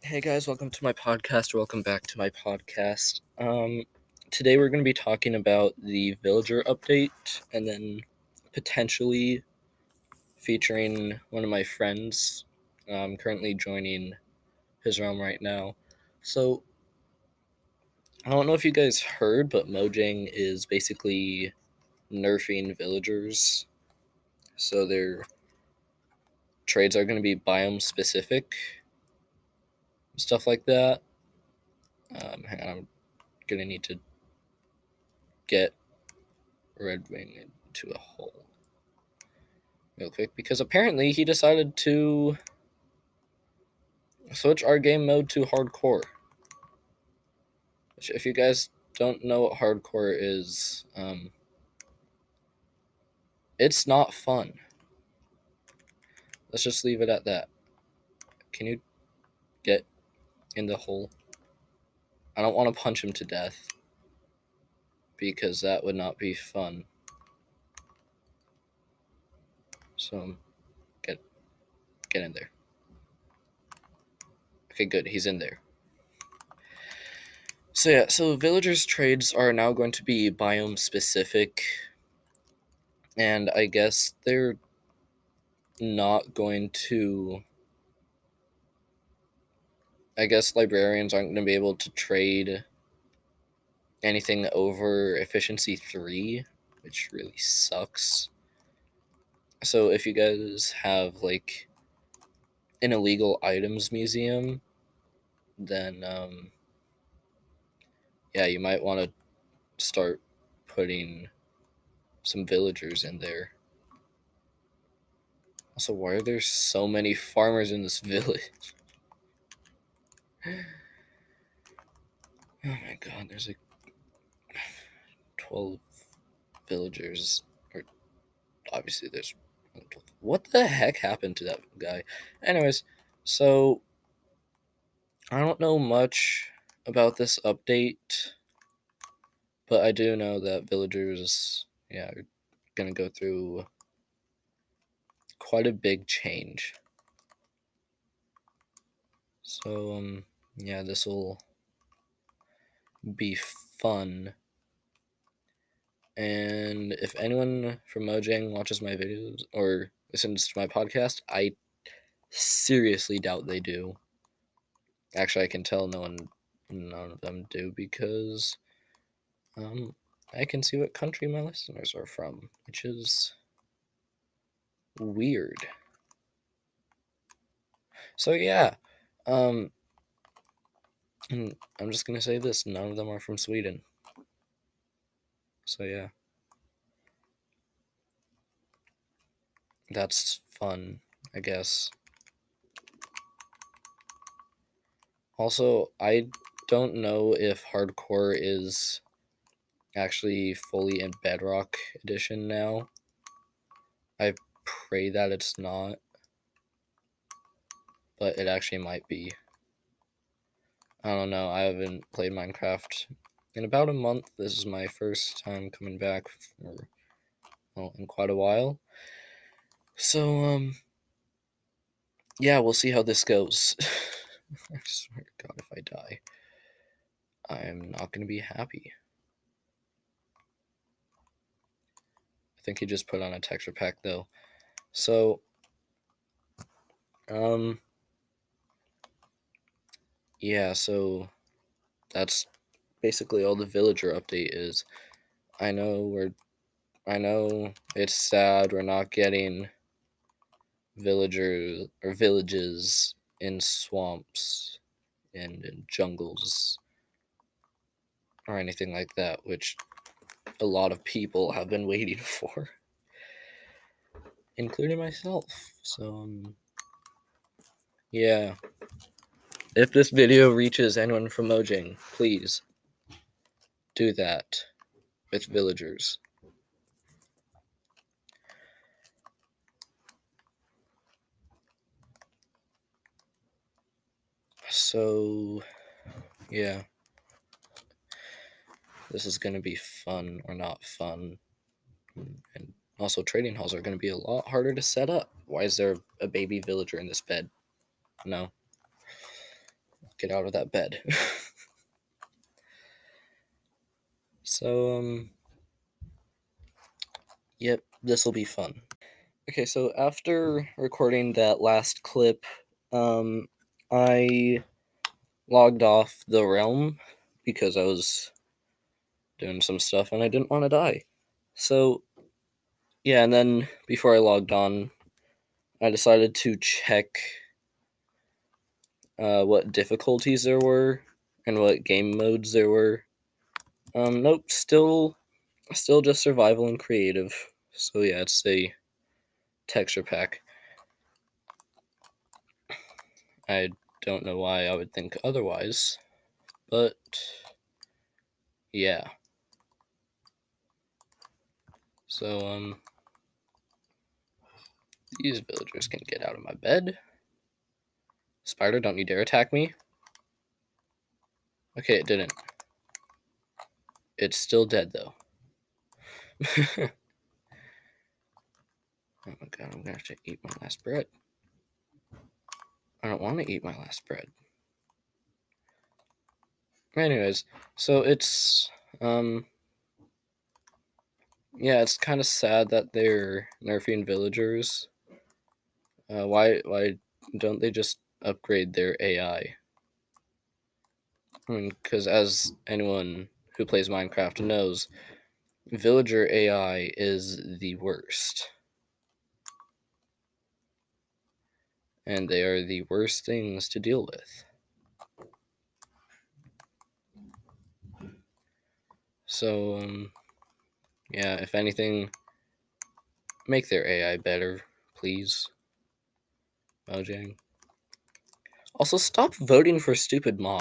Hey guys, welcome to my podcast. Welcome back to my podcast. Um, today we're going to be talking about the villager update and then potentially featuring one of my friends. I'm currently joining his realm right now. So, I don't know if you guys heard, but Mojang is basically nerfing villagers. So, their trades are going to be biome specific stuff like that. Um, hang on, I'm gonna need to get Redwing into a hole real quick because apparently he decided to switch our game mode to hardcore. If you guys don't know what hardcore is, um, it's not fun. Let's just leave it at that. Can you get in the hole. I don't want to punch him to death because that would not be fun. So get get in there. Okay, good. He's in there. So yeah, so villagers trades are now going to be biome specific and I guess they're not going to I guess librarians aren't going to be able to trade anything over efficiency 3, which really sucks. So if you guys have like an illegal items museum, then um, yeah, you might want to start putting some villagers in there. Also, why are there so many farmers in this village? Oh my god, there's like 12 villagers. Or obviously, there's. What the heck happened to that guy? Anyways, so. I don't know much about this update, but I do know that villagers, yeah, are gonna go through quite a big change. So, um, yeah, this will be fun. And if anyone from Mojang watches my videos or listens to my podcast, I seriously doubt they do. Actually, I can tell no one, none of them do because um, I can see what country my listeners are from, which is weird. So yeah, um, and I'm just gonna say this: none of them are from Sweden. So yeah, that's fun, I guess. Also, I don't know if hardcore is actually fully in Bedrock Edition now. I pray that it's not, but it actually might be. I don't know. I haven't played Minecraft in about a month. This is my first time coming back for well, in quite a while. So um yeah, we'll see how this goes. I swear to God, if I die, I'm not gonna be happy. I think he just put on a texture pack though. So um yeah, so that's basically all the villager update is. I know we're I know it's sad we're not getting villagers or villages in swamps and in jungles or anything like that, which a lot of people have been waiting for, including myself. So, um, yeah. If this video reaches anyone from Mojang, please do that with villagers. So, yeah. This is going to be fun or not fun. And also, trading halls are going to be a lot harder to set up. Why is there a baby villager in this bed? No. Get out of that bed. so, um, yep, this will be fun. Okay, so after recording that last clip, um, I logged off the realm because I was doing some stuff and I didn't want to die. So, yeah, and then before I logged on, I decided to check uh, what difficulties there were and what game modes there were. Um, nope, still, still just survival and creative. So yeah, it's a texture pack. I don't know why I would think otherwise, but yeah. So, um, these villagers can get out of my bed. Spider, don't you dare attack me. Okay, it didn't. It's still dead, though. oh my god, I'm gonna have to eat my last bread. I don't want to eat my last bread. Anyways, so it's, um, yeah, it's kind of sad that they're nerfing villagers. Uh, why, why don't they just upgrade their AI? I mean, because as anyone who plays Minecraft knows, villager AI is the worst. And they are the worst things to deal with. So, um, yeah, if anything, make their AI better, please. Mojang. Also, stop voting for stupid mobs.